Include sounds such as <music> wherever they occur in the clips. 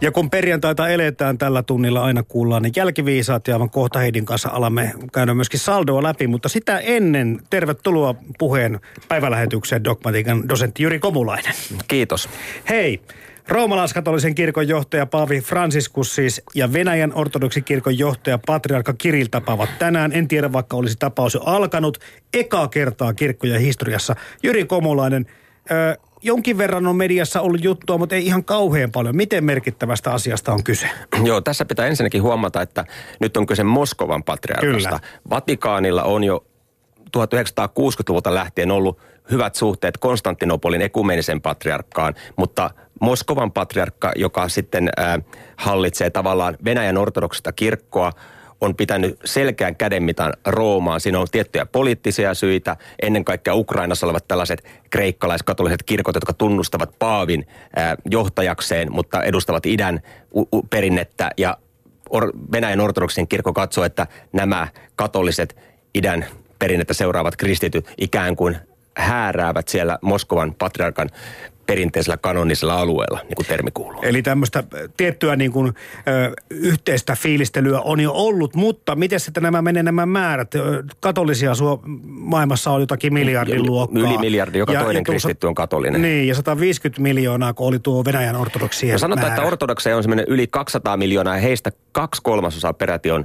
Ja kun perjantaita eletään tällä tunnilla aina kuullaan, niin jälkiviisaat ja aivan kohta Heidin kanssa alamme käydä myöskin saldoa läpi. Mutta sitä ennen tervetuloa puheen päivälähetykseen dogmatiikan dosentti Juri Komulainen. Kiitos. Hei, Roomalaiskatolisen kirkon johtaja Paavi Franciscus siis ja Venäjän ortodoksikirkon johtaja Patriarkka Kirill tapaavat tänään. En tiedä, vaikka olisi tapaus jo alkanut. Ekaa kertaa kirkkojen historiassa. Jyri Komulainen, ö, jonkin verran on mediassa ollut juttua, mutta ei ihan kauhean paljon. Miten merkittävästä asiasta on kyse? <clears throat> Joo, tässä pitää ensinnäkin huomata, että nyt on kyse Moskovan patriarkasta. Kyllä. Vatikaanilla on jo 1960-luvulta lähtien ollut hyvät suhteet Konstantinopolin ekumenisen patriarkkaan, mutta Moskovan patriarkka, joka sitten äh, hallitsee tavallaan Venäjän ortodoksista kirkkoa, on pitänyt selkeän kädenmitan Roomaan. Siinä on tiettyjä poliittisia syitä. Ennen kaikkea Ukrainassa olevat tällaiset kreikkalaiskatoliset kirkot, jotka tunnustavat Paavin johtajakseen, mutta edustavat idän perinnettä. Ja Venäjän ortodoksen kirkko katsoo, että nämä katoliset idän perinnettä seuraavat kristityt ikään kuin hääräävät siellä Moskovan patriarkan perinteisellä kanonisella alueella, niin kuin termi kuuluu. Eli tämmöistä tiettyä niin kuin, ö, yhteistä fiilistelyä on jo ollut, mutta miten sitten nämä menee nämä määrät? Ö, Katolisia suo, maailmassa on jotakin miljardin luokkaa. Yli miljardi, joka toinen tuossa- kristitty on katolinen. Niin, ja 150 miljoonaa, kun oli tuo Venäjän ortodoksien No sanotaan, määrä. että ortodokseja on semmoinen yli 200 miljoonaa ja heistä kaksi kolmasosaa peräti on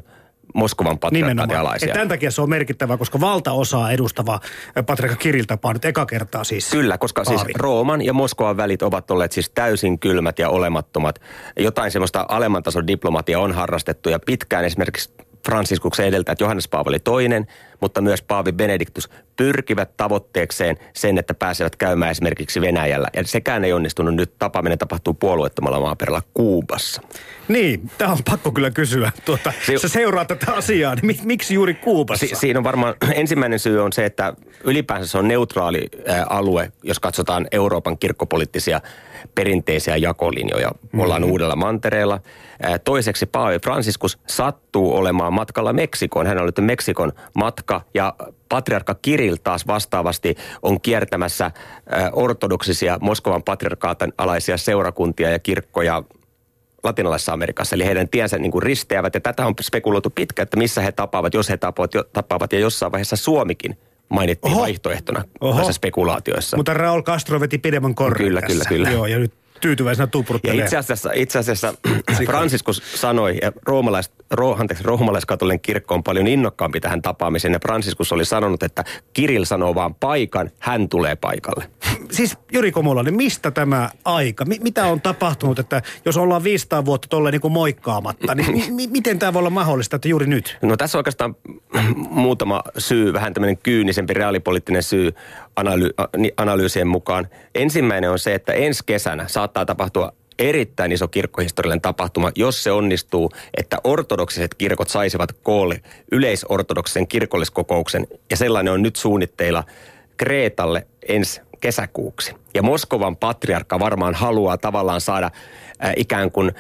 Moskovan patriarkaatin alaisia. Et tämän takia se on merkittävä, koska valtaosaa edustava ö, Patriarkka Kirill tapaa nyt eka kertaa siis. Kyllä, koska siis Paavi. Rooman ja Moskovan välit ovat olleet siis täysin kylmät ja olemattomat. Jotain semmoista alemman tason diplomatia on harrastettu ja pitkään esimerkiksi Fransiskuksen edeltäjät Johannes Paavali II, mutta myös Paavi Benediktus pyrkivät tavoitteekseen sen, että pääsevät käymään esimerkiksi Venäjällä. Ja sekään ei onnistunut nyt. Tapaaminen tapahtuu puolueettomalla maaperällä Kuubassa. Niin, tämä on pakko kyllä kysyä. Tuota, Si- sä seuraat tätä asiaa, niin mi- miksi juuri Kuubassa? Si- siinä on varmaan <clears throat> ensimmäinen syy on se, että ylipäänsä se on neutraali ä, alue, jos katsotaan Euroopan kirkkopoliittisia perinteisiä jakolinjoja. Ollaan uudella mantereella. Ä, Toiseksi Paavi Franciscus sattuu olemaan matkalla Meksikoon. Hän on ollut Meksikon matka ja patriarkka Kirill taas vastaavasti on kiertämässä ä, ortodoksisia Moskovan patriarkaatin alaisia seurakuntia ja kirkkoja latinalaisessa Amerikassa, eli heidän tiensä niin kuin risteävät, ja tätä on spekuloitu pitkään, että missä he tapaavat, jos he tapaavat, jo, tapaavat ja jossain vaiheessa Suomikin mainittiin Oho. vaihtoehtona Oho. näissä spekulaatioissa. Mutta Raul Castro veti pidemmän korren Kyllä, tässä. kyllä, kyllä. Joo, ja nyt tyytyväisenä ja tupruttelee. itse asiassa, itse asiassa <clears throat> Franciscus sanoi, ja roomalais, ro, anteeksi, roomalaiskatolinen kirkko on paljon innokkaampi tähän tapaamiseen, ja Franciscus oli sanonut, että Kirill sanoo vaan paikan, hän tulee paikalle. Siis Jyri Komulainen, mistä tämä aika? Mi- mitä on tapahtunut, että jos ollaan 500 vuotta tolleen niin kuin moikkaamatta, niin mi- mi- miten tämä voi olla mahdollista, että juuri nyt? No tässä on oikeastaan muutama syy, vähän tämmöinen kyynisempi reaalipoliittinen syy analy- analyysien mukaan. Ensimmäinen on se, että ensi kesänä saattaa tapahtua erittäin iso kirkkohistoriallinen tapahtuma, jos se onnistuu, että ortodoksiset kirkot saisivat koolle yleisortodoksisen kirkolliskokouksen, ja sellainen on nyt suunnitteilla Kreetalle ensi kesäkuuksi. Ja Moskovan patriarkka varmaan haluaa tavallaan saada äh, ikään kuin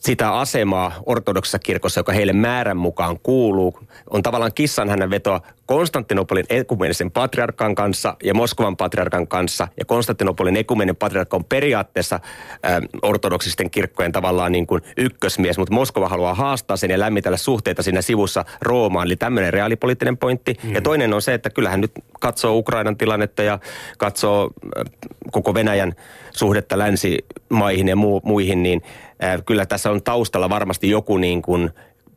sitä asemaa ortodoksessa kirkossa, joka heille määrän mukaan kuuluu, on tavallaan kissan hänen vetoa Konstantinopolin ekumenisen patriarkan kanssa ja Moskovan patriarkan kanssa. Ja Konstantinopolin ekumeninen patriarkka on periaatteessa ä, ortodoksisten kirkkojen tavallaan niin kuin ykkösmies, mutta Moskova haluaa haastaa sen ja lämmitellä suhteita siinä sivussa Roomaan. Eli tämmöinen reaalipoliittinen pointti. Mm. Ja toinen on se, että kyllähän nyt katsoo Ukrainan tilannetta ja katsoo ä, koko Venäjän suhdetta länsimaihin ja muu, muihin, niin kyllä tässä on taustalla varmasti joku niin kuin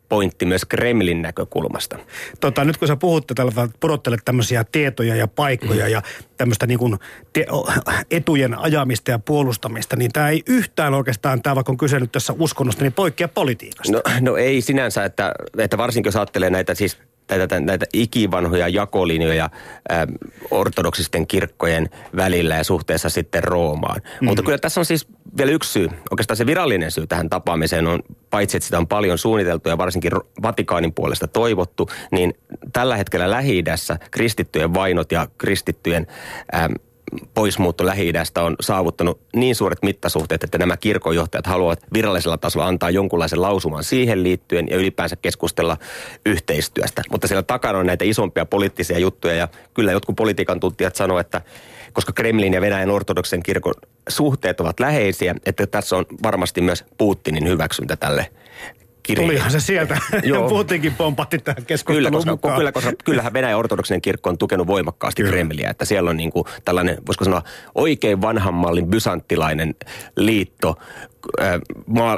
pointti myös Kremlin näkökulmasta. Tota, nyt kun sä puhut tällä pudottelet tämmöisiä tietoja ja paikkoja ja tämmöistä niin kuin te- etujen ajamista ja puolustamista, niin tämä ei yhtään oikeastaan, tämä vaikka on kyse nyt tässä uskonnosta, niin poikkea politiikasta. No, no ei sinänsä, että, että varsinkin jos ajattelee näitä siis näitä, näitä ikivanhoja jakolinjoja ä, ortodoksisten kirkkojen välillä ja suhteessa sitten Roomaan. Mm. Mutta kyllä tässä on siis vielä yksi syy. Oikeastaan se virallinen syy tähän tapaamiseen on, paitsi että sitä on paljon suunniteltu ja varsinkin Vatikaanin puolesta toivottu, niin tällä hetkellä lähi kristittyjen vainot ja kristittyjen äm, poismuutto lähi on saavuttanut niin suuret mittasuhteet, että nämä kirkonjohtajat haluavat virallisella tasolla antaa jonkunlaisen lausuman siihen liittyen ja ylipäänsä keskustella yhteistyöstä. Mutta siellä takana on näitä isompia poliittisia juttuja ja kyllä jotkut politiikan tuntijat sanoo, että koska Kremlin ja Venäjän ortodoksen kirkon suhteet ovat läheisiä, että tässä on varmasti myös Putinin hyväksyntä tälle kirjalle. Tulihan se sieltä. <laughs> Joo. Putinkin pompatti tähän keskusteluun kyllä, koska, mukaan. Kyllä, koska kyllähän <laughs> Venäjän ortodoksinen kirkko on tukenut voimakkaasti kyllä. Kremliä. Että siellä on niin kuin tällainen, voisiko sanoa, oikein vanhan mallin bysanttilainen liitto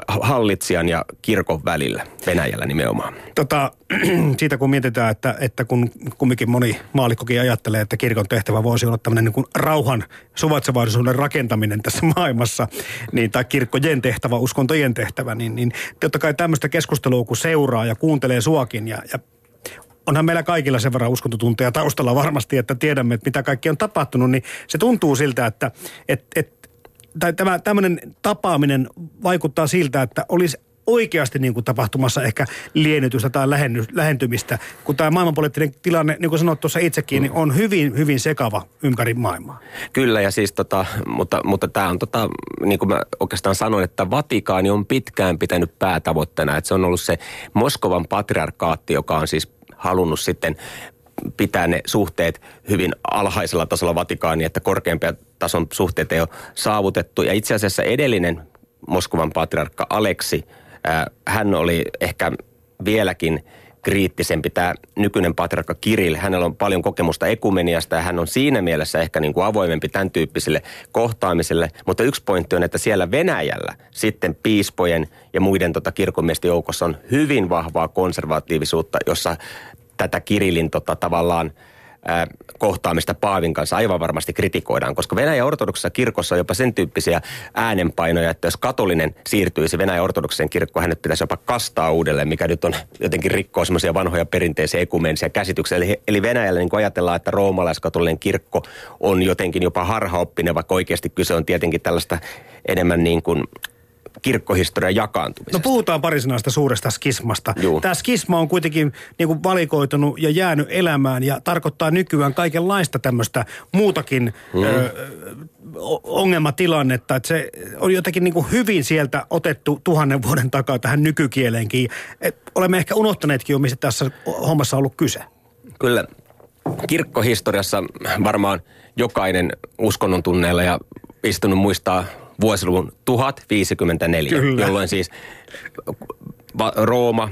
hallitsijan ja kirkon välillä, Venäjällä nimenomaan. Tota, <clears throat> siitä kun mietitään, että, että kun kumminkin moni maalikkokin ajattelee, että kirkon tehtävä voisi olla tämmöinen niin kuin rauhan suvaitsevaisuuden rakentaminen tässä <laughs> maailmassa, niin, tai kirkkojen tehtävä, uskontojen tehtävä, niin, niin totta kai tämmöistä keskustelua kun seuraa ja kuuntelee suakin ja, ja onhan meillä kaikilla sen verran uskontotunteja taustalla varmasti, että tiedämme, että mitä kaikki on tapahtunut, niin se tuntuu siltä, että et, et tai tämä tämmöinen tapaaminen vaikuttaa siltä, että olisi oikeasti niin kuin tapahtumassa ehkä liennytystä tai lähenny, lähentymistä, kun tämä maailmanpoliittinen tilanne, niin kuin sanoit tuossa itsekin, niin on hyvin, hyvin sekava ympäri maailmaa. Kyllä, ja siis tota, mutta, mutta tämä on tota, niin kuin mä oikeastaan sanoin, että Vatikaani on pitkään pitänyt päätavoitteena, että se on ollut se Moskovan patriarkaatti, joka on siis halunnut sitten pitää ne suhteet hyvin alhaisella tasolla Vatikaaniin, että korkeampia tason suhteet ei ole saavutettu. Ja itse asiassa edellinen Moskovan patriarkka Aleksi, hän oli ehkä vieläkin kriittisempi tämä nykyinen patriarkka Kirill. Hänellä on paljon kokemusta ekumeniasta ja hän on siinä mielessä ehkä niin kuin avoimempi tämän tyyppiselle kohtaamiselle. Mutta yksi pointti on, että siellä Venäjällä sitten piispojen ja muiden tota kirkonmiesten joukossa on hyvin vahvaa konservatiivisuutta, jossa tätä Kirillin tota, tavallaan ää, kohtaamista Paavin kanssa aivan varmasti kritikoidaan, koska Venäjän ortodoksessa kirkossa on jopa sen tyyppisiä äänenpainoja, että jos katolinen siirtyisi Venäjän ortodokseen kirkkoon, hänet pitäisi jopa kastaa uudelleen, mikä nyt on jotenkin rikkoa semmoisia vanhoja perinteisiä ekumenisia käsityksiä. Eli, eli Venäjällä niin ajatellaan, että roomalaiskatolinen kirkko on jotenkin jopa harhaoppinen, vaikka oikeasti kyse on tietenkin tällaista enemmän niin kuin kirkkohistorian jakaantumisesta. No puhutaan pari sanasta suuresta skismasta. Juu. Tämä skisma on kuitenkin niin kuin valikoitunut ja jäänyt elämään ja tarkoittaa nykyään kaikenlaista tämmöistä muutakin mm. ö, ongelmatilannetta. Että se on jotenkin niin kuin hyvin sieltä otettu tuhannen vuoden takaa tähän nykykieleenkin. Et olemme ehkä unohtaneetkin jo, mistä tässä hommassa on ollut kyse. Kyllä. Kirkkohistoriassa varmaan jokainen uskonnon tunneilla ja istunut muistaa vuosiluvun 1054, Kyllä. jolloin siis Rooma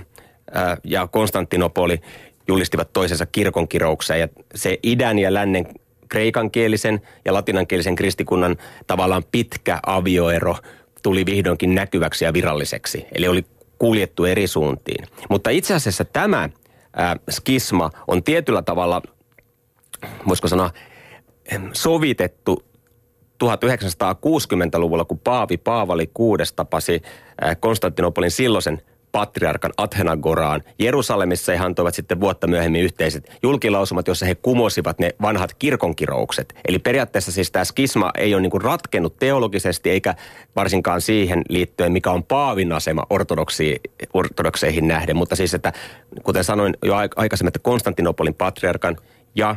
ja Konstantinopoli julistivat toisensa kirkonkiroukseen ja se idän ja lännen kreikankielisen ja latinankielisen kristikunnan tavallaan pitkä avioero tuli vihdoinkin näkyväksi ja viralliseksi. Eli oli kuljettu eri suuntiin. Mutta itse asiassa tämä ää, skisma on tietyllä tavalla, voisiko sanoa, sovitettu 1960-luvulla, kun Paavi Paavali VI tapasi Konstantinopolin silloisen patriarkan Athenagoraan Jerusalemissa ja antoivat sitten vuotta myöhemmin yhteiset julkilausumat, jossa he kumosivat ne vanhat kirkonkiroukset. Eli periaatteessa siis tämä skisma ei ole niin ratkennut teologisesti eikä varsinkaan siihen liittyen, mikä on Paavin asema ortodokseihin nähden. Mutta siis, että kuten sanoin jo aikaisemmin, että Konstantinopolin patriarkan ja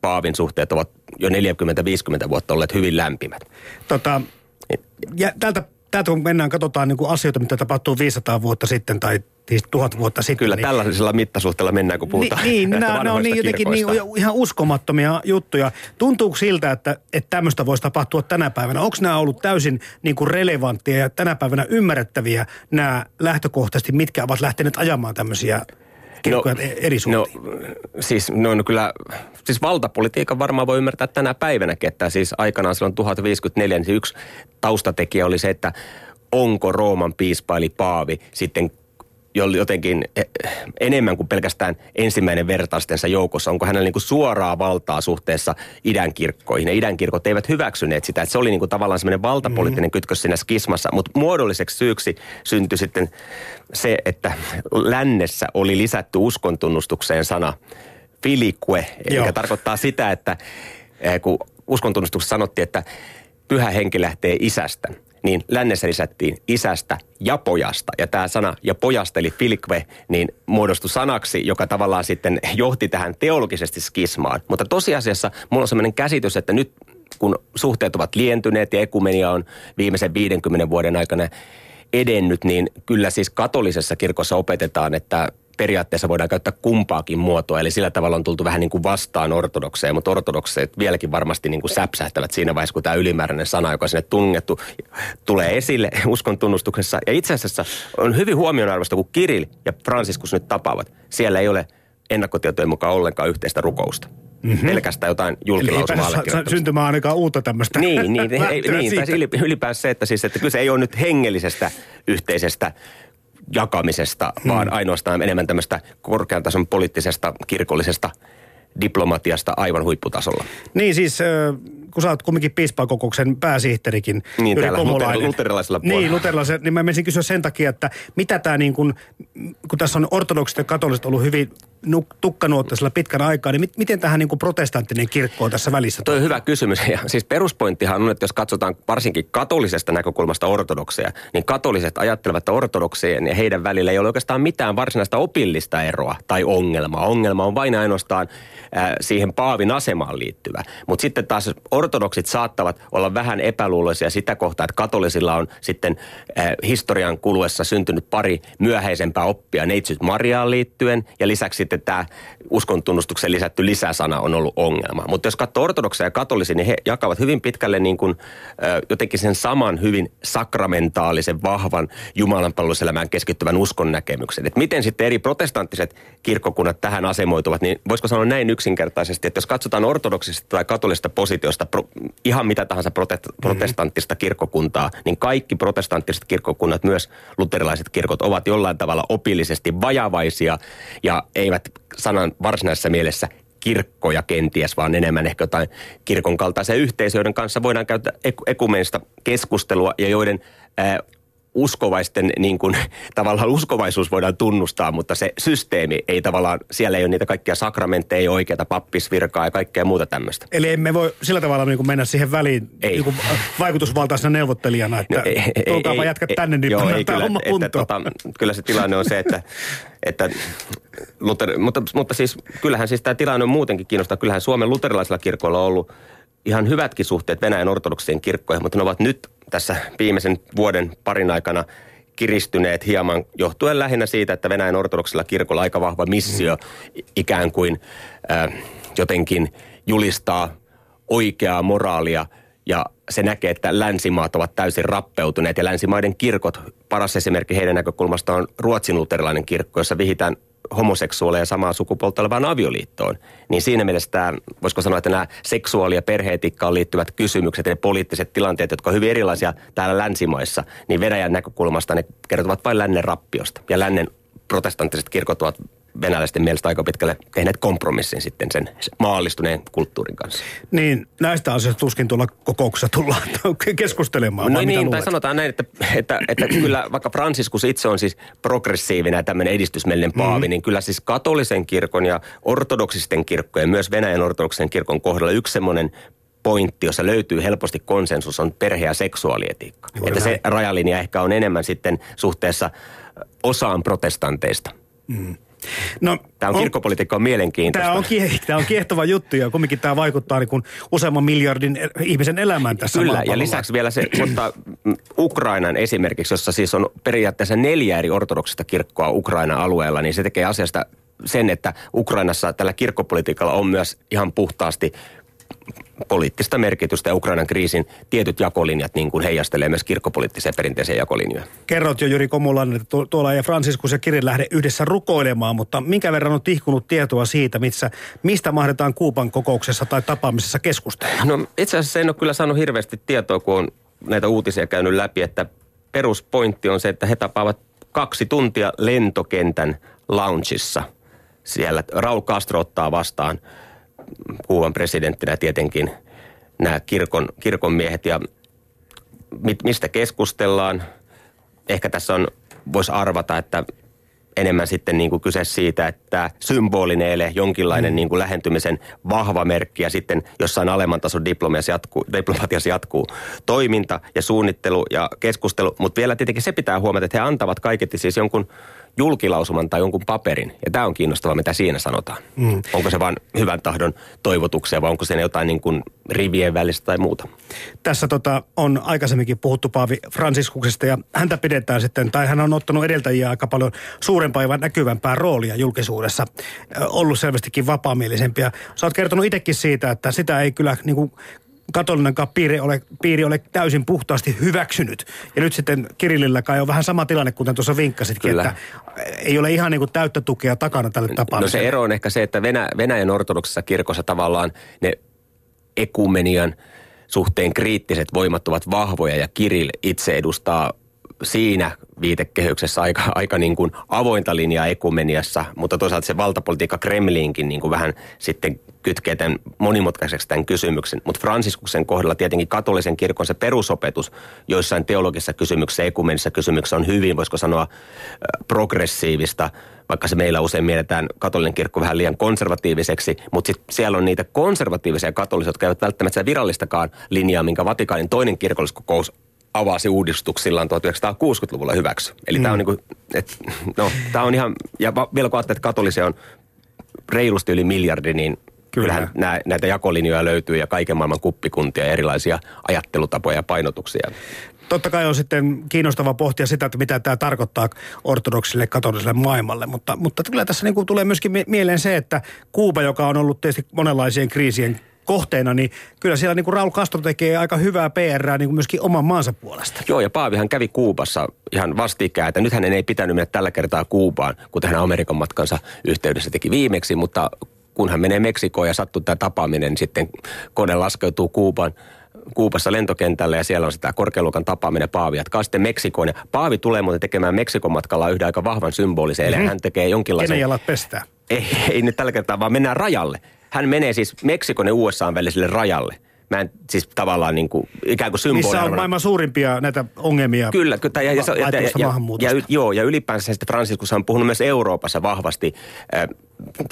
Paavin suhteet ovat jo 40-50 vuotta olleet hyvin lämpimät. Tota, ja tältä, täältä kun mennään, katsotaan niin kuin asioita, mitä tapahtuu 500 vuotta sitten tai siis tuhat vuotta sitten. Kyllä, niin, tällaisella mittasuhteella mennään, kun puhutaan Niin, <laughs> niin nämä, on niin jotenkin niin, ihan uskomattomia juttuja. Tuntuuko siltä, että, että tämmöistä voisi tapahtua tänä päivänä? Onko nämä ollut täysin niin kuin relevanttia ja tänä päivänä ymmärrettäviä nämä lähtökohtaisesti, mitkä ovat lähteneet ajamaan tämmöisiä no, eri No, siis, no, no kyllä, siis valtapolitiikan varmaan voi ymmärtää tänä päivänäkin, että siis aikanaan silloin 1054, niin yksi taustatekijä oli se, että onko Rooman piispa eli paavi sitten jotenkin eh, enemmän kuin pelkästään ensimmäinen vertaistensa joukossa. Onko hänellä niin kuin suoraa valtaa suhteessa idän kirkkoihin? Ja idän kirkot eivät hyväksyneet sitä. Että se oli niin kuin tavallaan semmoinen valtapoliittinen mm. kytkös siinä skismassa. Mutta muodolliseksi syyksi syntyi sitten se, että lännessä oli lisätty uskontunnustukseen sana filique. Eli tarkoittaa sitä, että eh, kun uskontunnustuksessa sanottiin, että pyhä henki lähtee isästä – niin lännessä lisättiin isästä ja pojasta. Ja tämä sana ja pojasta, eli filkve, niin muodostui sanaksi, joka tavallaan sitten johti tähän teologisesti skismaan. Mutta tosiasiassa mulla on sellainen käsitys, että nyt kun suhteet ovat lientyneet ja ekumenia on viimeisen 50 vuoden aikana edennyt, niin kyllä siis katolisessa kirkossa opetetaan, että periaatteessa voidaan käyttää kumpaakin muotoa, eli sillä tavalla on tultu vähän niin kuin vastaan ortodokseja, mutta ortodokseet vieläkin varmasti niin kuin säpsähtävät siinä vaiheessa, kun tämä ylimääräinen sana, joka sinne tungettu, tulee esille <laughs> uskon tunnustuksessa. Ja itse asiassa on hyvin huomionarvoista, kun Kirill ja Franciscus nyt tapaavat, siellä ei ole ennakkotietojen mukaan ollenkaan yhteistä rukousta. Mm-hmm. Pelkästään jotain julkilausumaa syntymään ainakaan uutta tämmöistä Niin, niin, <laughs> ei, niin tai ylipäänsä se, että, siis, että kyse ei ole nyt hengellisestä yhteisestä jakamisesta, hmm. vaan ainoastaan enemmän tämmöistä korkean tason poliittisesta, kirkollisesta diplomatiasta aivan huipputasolla. Niin siis, kun sä oot kumminkin piispakokouksen pääsihteerikin. Niin, täällä luter- luterilaisella puolella. Niin, luterilaisella. Niin mä menisin kysyä sen takia, että mitä tämä niin kun, kun tässä on ortodoksit ja katoliset ollut hyvin tukkanuottaisella pitkän aikaa, niin miten tähän niin kuin protestanttinen kirkko on tässä välissä? Tuo on hyvä kysymys. Ja siis peruspointtihan on, että jos katsotaan varsinkin katolisesta näkökulmasta ortodokseja, niin katoliset ajattelevat, että ortodoksien ja heidän välillä ei ole oikeastaan mitään varsinaista opillista eroa tai ongelmaa. Ongelma on vain ainoastaan äh, siihen paavin asemaan liittyvä. Mutta sitten taas ortodoksit saattavat olla vähän epäluuloisia sitä kohtaa, että katolisilla on sitten äh, historian kuluessa syntynyt pari myöhäisempää oppia neitsyt Mariaan liittyen. Ja lisäksi sitten tämä uskontunnustuksen lisätty lisäsana on ollut ongelma. Mutta jos katsoo ortodoksia ja katolisia, niin he jakavat hyvin pitkälle niin kuin, jotenkin sen saman hyvin sakramentaalisen, vahvan jumalanpalveluselämään keskittyvän uskon näkemyksen. Et miten sitten eri protestanttiset kirkkokunnat tähän asemoituvat, niin voisiko sanoa näin yksinkertaisesti, että jos katsotaan ortodoksista tai katolista positiosta pro, ihan mitä tahansa prote, protestanttista kirkkokuntaa, niin kaikki protestanttiset kirkkokunnat, myös luterilaiset kirkot, ovat jollain tavalla opillisesti vajavaisia ja eivät sanan varsinaisessa mielessä kirkkoja kenties, vaan enemmän ehkä jotain kirkon kaltaisia yhteisöjä, joiden kanssa voidaan käydä ekumenista keskustelua ja joiden uskovaisten niin kuin, <laughs> tavallaan uskovaisuus voidaan tunnustaa, mutta se systeemi ei tavallaan, siellä ei ole niitä kaikkia sakramentteja, ei oikeata pappisvirkaa ja kaikkea muuta tämmöistä. Eli emme voi sillä tavalla niin kuin mennä siihen väliin ei. Niin kuin vaikutusvaltaisena neuvottelijana, <laughs> että no, ei, tulkaapa jätkä tänne, niin joo, ei, kyllä, homma että, tota, kyllä se tilanne on se, että, <laughs> että Luther, mutta, mutta siis kyllähän siis tämä tilanne on muutenkin kiinnostaa. Kyllähän Suomen luterilaisella kirkolla on ollut ihan hyvätkin suhteet Venäjän ortodoksien kirkkoihin, mutta ne ovat nyt tässä viimeisen vuoden parin aikana kiristyneet hieman johtuen lähinnä siitä, että Venäjän ortodoksilla kirkolla aika vahva missio ikään kuin äh, jotenkin julistaa oikeaa moraalia. Ja se näkee, että länsimaat ovat täysin rappeutuneet ja länsimaiden kirkot, paras esimerkki heidän näkökulmastaan on Ruotsin luterilainen kirkko, jossa vihitään homoseksuaaleja samaa sukupuolta olevaan avioliittoon. Niin siinä mielessä tämä, voisiko sanoa, että nämä seksuaali- ja perheetikkaan liittyvät kysymykset ja ne poliittiset tilanteet, jotka on hyvin erilaisia täällä länsimaissa, niin Venäjän näkökulmasta ne kertovat vain lännen rappiosta. Ja lännen protestanttiset kirkot ovat venäläisten mielestä aika pitkälle tehneet kompromissin sitten sen maallistuneen kulttuurin kanssa. Niin, näistä asioista tuskin tuolla kokouksessa tullaan <laughs> keskustelemaan. No niin, tai sanotaan näin, että, että, että kyllä vaikka Franciscus itse on siis progressiivinen ja tämmöinen edistysmielinen paavi, mm-hmm. niin kyllä siis katolisen kirkon ja ortodoksisten kirkkojen, myös Venäjän ortodoksisen kirkon kohdalla yksi semmoinen pointti, jossa löytyy helposti konsensus, on perhe- ja seksuaalietiikka. Juuri että näin. se rajalinja ehkä on enemmän sitten suhteessa osaan protestanteista. Mm. No, tämä on, on kirkkopolitiikka on mielenkiintoista. Tämä on, <laughs> tämä on kiehtova juttu ja kumminkin tämä vaikuttaa niin kuin useamman miljardin ihmisen elämään tässä Kyllä, ja lisäksi vielä se, mutta Ukrainan esimerkiksi, jossa siis on periaatteessa neljä eri ortodoksista kirkkoa Ukrainan alueella, niin se tekee asiasta sen, että Ukrainassa tällä kirkkopolitiikalla on myös ihan puhtaasti poliittista merkitystä ja Ukrainan kriisin tietyt jakolinjat niin kuin heijastelee myös kirkkopoliittiseen perinteiseen jakolinjoja. Kerrot jo Jyri Komulan, että tuolla ei Franciscus ja Kirin lähde yhdessä rukoilemaan, mutta minkä verran on tihkunut tietoa siitä, missä, mistä mahdetaan Kuupan kokouksessa tai tapaamisessa keskustella? No itse asiassa en ole kyllä saanut hirveästi tietoa, kun on näitä uutisia käynyt läpi, että peruspointti on se, että he tapaavat kaksi tuntia lentokentän loungeissa. Siellä Raul Castro ottaa vastaan – Kuuban presidenttinä tietenkin nämä kirkon, kirkon miehet ja mit, mistä keskustellaan. Ehkä tässä on, voisi arvata, että enemmän sitten niin kuin kyse siitä, että symbolinen ele, jonkinlainen mm. niin kuin lähentymisen vahva merkki ja sitten jossain alemman tason diplomatiassa jatkuu, diplomatiassa jatkuu toiminta ja suunnittelu ja keskustelu. Mutta vielä tietenkin se pitää huomata, että he antavat kaiketi siis jonkun julkilausuman tai jonkun paperin. Ja tämä on kiinnostavaa, mitä siinä sanotaan. Mm. Onko se vain hyvän tahdon toivotuksia vai onko se jotain niin kuin rivien välistä tai muuta? Tässä tota, on aikaisemminkin puhuttu Paavi Franciskuksesta ja häntä pidetään sitten, tai hän on ottanut edeltäjiä aika paljon suurempaa ja näkyvämpää roolia julkisuudessa. Ollut selvästikin vapaamielisempia. Sä oot kertonut itsekin siitä, että sitä ei kyllä niin kuin katolinenkaan piiri ole, piiri ole täysin puhtaasti hyväksynyt. Ja nyt sitten Kirillilläkaan on vähän sama tilanne, kuten tuossa vinkkasitkin, Kyllä. että ei ole ihan niin kuin täyttä tukea takana tälle tapaan. No se ero on ehkä se, että Venä, Venäjän ortodoksissa kirkossa tavallaan ne ekumenian suhteen kriittiset voimat ovat vahvoja ja Kirill itse edustaa siinä viitekehyksessä aika, aika niin kuin avointa linjaa ekumeniassa, mutta toisaalta se valtapolitiikka Kremliinkin niin kuin vähän sitten kytkee tämän monimutkaiseksi tämän kysymyksen. Mutta Fransiskuksen kohdalla tietenkin katolisen kirkon se perusopetus joissain teologisissa kysymyksissä, ekumenisissa kysymyksissä on hyvin, voisiko sanoa, progressiivista, vaikka se meillä usein mielletään katolinen kirkko vähän liian konservatiiviseksi, mutta sit siellä on niitä konservatiivisia katolisia, jotka eivät välttämättä virallistakaan linjaa, minkä Vatikaanin toinen kirkolliskokous avasi uudistuksillaan 1960-luvulla hyväksy. Eli mm. tämä on, niinku, et, no, tää on ihan, ja vielä kun että katolisia on reilusti yli miljardi, niin Kyllä. kyllähän nää, näitä jakolinjoja löytyy ja kaiken maailman kuppikuntia ja erilaisia ajattelutapoja ja painotuksia. Totta kai on sitten kiinnostava pohtia sitä, että mitä tämä tarkoittaa ortodoksille katoliselle maailmalle, mutta, mutta kyllä tässä niin kuin tulee myöskin mieleen se, että Kuuba, joka on ollut tietysti monenlaisien kriisien kohteena, niin kyllä siellä niin kuin Raul Castro tekee aika hyvää PR niin kuin myöskin oman maansa puolesta. Joo, ja Paavihan kävi Kuubassa ihan vastikään, että nyt hän ei pitänyt mennä tällä kertaa Kuubaan, kuten hän Amerikan matkansa yhteydessä teki viimeksi, mutta kun hän menee Meksikoon ja sattuu tämä tapaaminen, niin sitten kone laskeutuu Kuuban Kuupassa lentokentälle ja siellä on sitä korkealuokan tapaaminen Paavi jatkaa sitten Meksikoon. Ja Paavi tulee muuten tekemään Meksikon matkalla yhden aika vahvan symbolisen, mm-hmm. eli hän tekee jonkinlaisen... Kenen jalat pestää? Ei, ei nyt tällä kertaa, vaan mennään rajalle. Hän menee siis Meksikon ja USAn väliselle rajalle. Mä en siis tavallaan niin kuin, ikään kuin symboli. Missä on maailman suurimpia näitä ongelmia Kyllä, ja, ja, ja, ja, ja, ja, joo, ja ylipäänsä sitten Franciscus on puhunut myös Euroopassa vahvasti äh,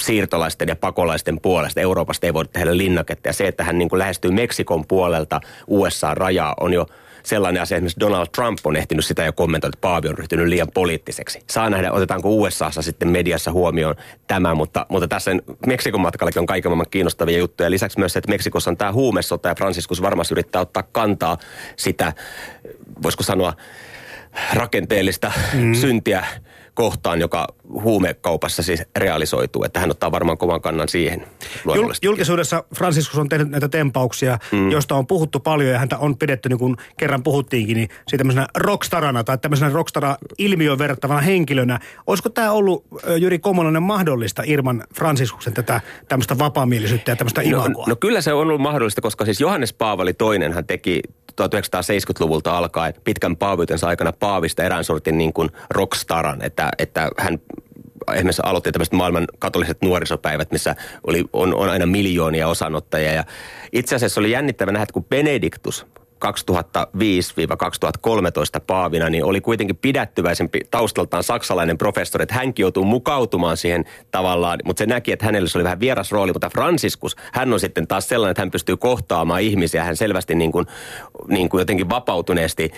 siirtolaisten ja pakolaisten puolesta. Euroopasta ei voi tehdä linnaketta. Ja se, että hän niin kuin lähestyy Meksikon puolelta USA-rajaa on jo – sellainen asia, esimerkiksi Donald Trump on ehtinyt sitä jo kommentoida, että Paavi on ryhtynyt liian poliittiseksi. Saa nähdä, otetaanko USAssa sitten mediassa huomioon tämä, mutta, mutta tässä Meksikon matkallakin on kaiken maailman kiinnostavia juttuja. Lisäksi myös se, että Meksikossa on tämä huumesota ja Franciscus varmasti yrittää ottaa kantaa sitä, voisiko sanoa, rakenteellista mm. syntiä kohtaan, joka huumekaupassa siis realisoituu. Että hän ottaa varmaan kovan kannan siihen. Julkisuudessa Franciscus on tehnyt näitä tempauksia, mm. joista on puhuttu paljon ja häntä on pidetty, niin kuin kerran puhuttiinkin, niin siitä tämmöisenä rockstarana tai tämmöisenä rockstara-ilmiön verrattavana henkilönä. Olisiko tämä ollut Jyri Komolainen mahdollista Irman Franciscuksen tätä tämmöistä vapaamielisyyttä ja tämmöistä no, imagoa? No kyllä se on ollut mahdollista, koska siis Johannes Paavali toinen hän teki 1970-luvulta alkaen pitkän paavytensä aikana paavista erään sortin niin kuin rockstaran, että, että hän esimerkiksi aloitti tämmöiset maailman katoliset nuorisopäivät, missä oli, on, on aina miljoonia osanottajia. Ja itse asiassa oli jännittävä nähdä, että kun Benediktus 2005-2013 paavina, niin oli kuitenkin pidättyväisempi taustaltaan saksalainen professori, että hänkin joutuu mukautumaan siihen tavallaan, mutta se näki, että hänellä se oli vähän vieras rooli, mutta Franciscus, hän on sitten taas sellainen, että hän pystyy kohtaamaan ihmisiä, hän selvästi niin kuin, niin kuin jotenkin vapautuneesti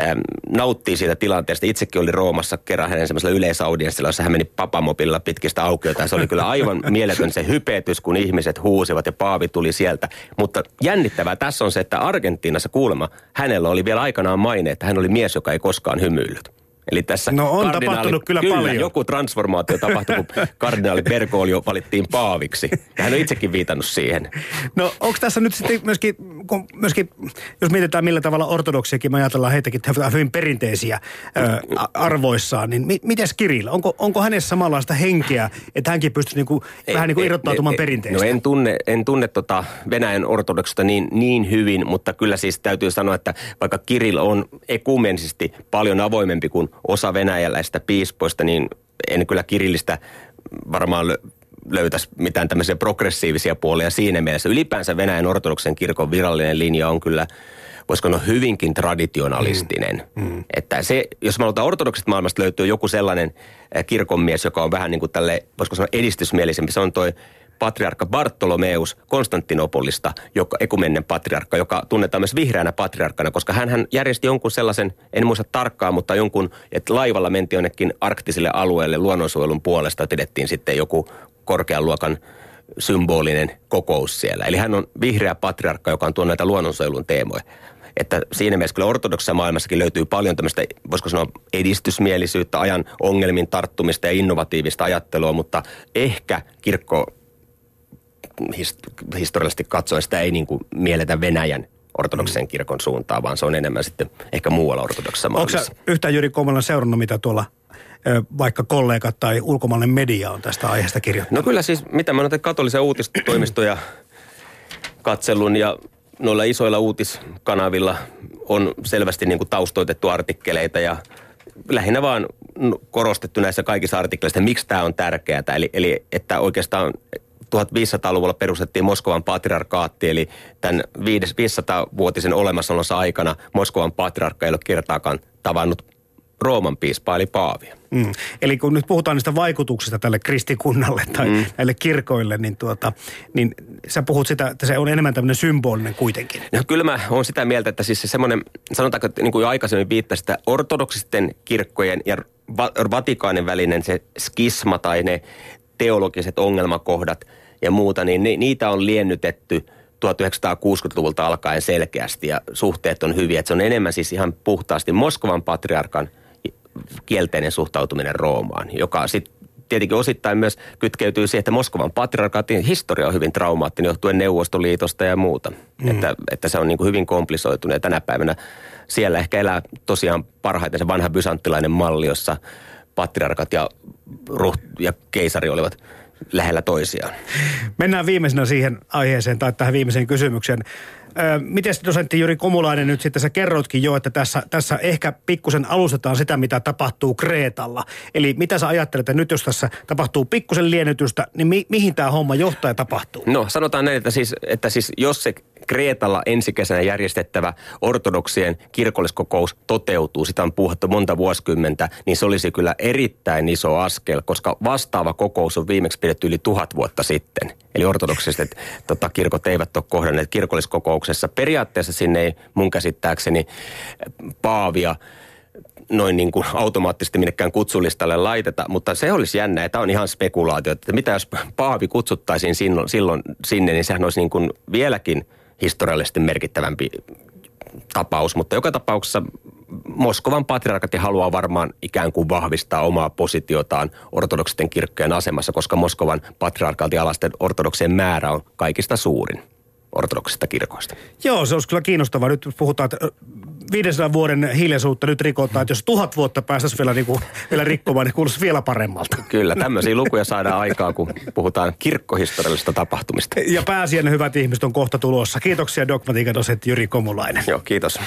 ähm, nauttii siitä tilanteesta. Itsekin oli Roomassa kerran hänen semmoisella yleisaudienssilla, jossa hän meni papamopilla pitkistä aukiota, ja se oli kyllä aivan <laughs> mieletön se hypetys, kun ihmiset huusivat ja paavi tuli sieltä. Mutta jännittävää tässä on se, että Argentiinassa kuulemma hänellä oli vielä aikanaan maine, että hän oli mies, joka ei koskaan hymyillyt. Eli tässä no on tapahtunut kyllä, kyllä paljon. joku transformaatio tapahtui, kun <laughs> kardinaali Bergoglio valittiin paaviksi. Ja hän on itsekin viitannut siihen. No onko tässä nyt sitten myöskin, kun myöskin, jos mietitään millä tavalla ortodoksiakin, me ajatellaan heitäkin hyvin perinteisiä ö, arvoissaan, niin mi, miten Kirill, onko, onko hänessä samanlaista henkeä, että hänkin pystyisi niinku, ei, vähän niin kuin irrottautumaan ei, perinteistä? No en tunne, en tunne tota Venäjän ortodoksista niin, niin hyvin, mutta kyllä siis täytyy sanoa, että vaikka Kirill on ekumenisesti paljon avoimempi kuin osa venäjäläistä piispoista, niin en kyllä kirillistä varmaan löytäisi mitään tämmöisiä progressiivisia puolia siinä mielessä. Ylipäänsä Venäjän ortodoksen kirkon virallinen linja on kyllä, voisiko sanoa hyvinkin traditionalistinen. Mm, mm. Että se, jos me aloitetaan ortodokset maailmasta, löytyy joku sellainen kirkonmies, joka on vähän niin kuin tälle, voisiko sanoa edistysmielisempi. Se on toi patriarkka Bartolomeus Konstantinopolista, joka, ekumennen patriarkka, joka tunnetaan myös vihreänä patriarkkana, koska hän järjesti jonkun sellaisen, en muista tarkkaan, mutta jonkun, että laivalla menti jonnekin arktisille alueelle luonnonsuojelun puolesta, pidettiin sitten joku korkean luokan symbolinen kokous siellä. Eli hän on vihreä patriarkka, joka on tuonut näitä luonnonsuojelun teemoja. Että siinä mielessä kyllä ortodoksissa maailmassakin löytyy paljon tämmöistä, voisiko sanoa, edistysmielisyyttä, ajan ongelmin tarttumista ja innovatiivista ajattelua, mutta ehkä kirkko historiallisesti katsoen sitä ei niin kuin mielletä Venäjän ortodoksen mm. kirkon suuntaan, vaan se on enemmän sitten ehkä muualla ortodoksissa maailmassa. Onko yhtään Jyri Komalan seurannut, mitä tuolla vaikka kollegat tai ulkomainen media on tästä aiheesta kirjoittanut? No kyllä siis, mitä mä oon katolisen uutistoimistoja katsellun ja noilla isoilla uutiskanavilla on selvästi niin kuin taustoitettu artikkeleita ja lähinnä vaan korostettu näissä kaikissa artikkeleissa, miksi tämä on tärkeää. Eli, eli että oikeastaan 1500-luvulla perustettiin Moskovan patriarkaatti, eli tämän 500-vuotisen olemassaolonsa aikana Moskovan patriarkka ei ole kertaakaan tavannut Rooman piispaa eli Paavia. Mm. Eli kun nyt puhutaan niistä vaikutuksista tälle kristikunnalle tai mm. näille kirkoille, niin, tuota, niin sä puhut sitä, että se on enemmän tämmöinen symbolinen kuitenkin. No kyllä mä oon sitä mieltä, että siis se semmoinen, sanotaanko, että niin kuin jo aikaisemmin viittasi, että ortodoksisten kirkkojen ja Vatikaanin välinen se skisma tai ne teologiset ongelmakohdat ja muuta, niin niitä on liennytetty – 1960-luvulta alkaen selkeästi ja suhteet on hyviä. Että se on enemmän siis ihan puhtaasti Moskovan patriarkan kielteinen suhtautuminen Roomaan, joka sitten tietenkin osittain myös kytkeytyy siihen, että Moskovan patriarkaatin historia on hyvin traumaattinen johtuen Neuvostoliitosta ja muuta. Mm. Että, että se on niin kuin hyvin komplisoitunut ja tänä päivänä siellä ehkä elää tosiaan parhaiten se vanha bysanttilainen malli, jossa patriarkat ja, ja keisari olivat lähellä toisiaan. Mennään viimeisenä siihen aiheeseen tai tähän viimeiseen kysymykseen. Miten dosentti Juri Komulainen nyt sitten, sä kerroitkin jo, että tässä, tässä ehkä pikkusen alustetaan sitä, mitä tapahtuu Kreetalla. Eli mitä sä ajattelet, että nyt jos tässä tapahtuu pikkusen liennytystä, niin mi- mihin tämä homma johtaa ja tapahtuu? No sanotaan näin, että siis, että siis jos se Kreetalla ensi kesänä järjestettävä ortodoksien kirkolliskokous toteutuu, sitä on puhuttu monta vuosikymmentä, niin se olisi kyllä erittäin iso askel, koska vastaava kokous on viimeksi pidetty yli tuhat vuotta sitten. Eli ortodoksiset tota, kirkot eivät ole kohdanneet kirkolliskokouksessa. Periaatteessa sinne ei mun käsittääkseni paavia noin niin kuin automaattisesti minnekään kutsulistalle laiteta, mutta se olisi jännä, että on ihan spekulaatio, että mitä jos Paavi kutsuttaisiin silloin, silloin sinne, niin sehän olisi niin kuin vieläkin historiallisesti merkittävämpi tapaus, mutta joka tapauksessa Moskovan patriarkati haluaa varmaan ikään kuin vahvistaa omaa positiotaan ortodoksisten kirkkojen asemassa, koska Moskovan patriarkalti alasten ortodoksien määrä on kaikista suurin ortodoksista kirkoista. Joo, se olisi kyllä kiinnostavaa. Nyt puhutaan, että 500 vuoden hiljaisuutta nyt rikotaan, että jos tuhat vuotta päästäisiin vielä, niin kuin, vielä rikkomaan, niin kuulostaisi vielä paremmalta. Kyllä, tämmöisiä lukuja saadaan aikaa, kun puhutaan kirkkohistoriallisista tapahtumista. Ja pääsiäinen hyvät ihmiset on kohta tulossa. Kiitoksia dogmatiikan dosentti Jyri Komulainen. Joo, kiitos.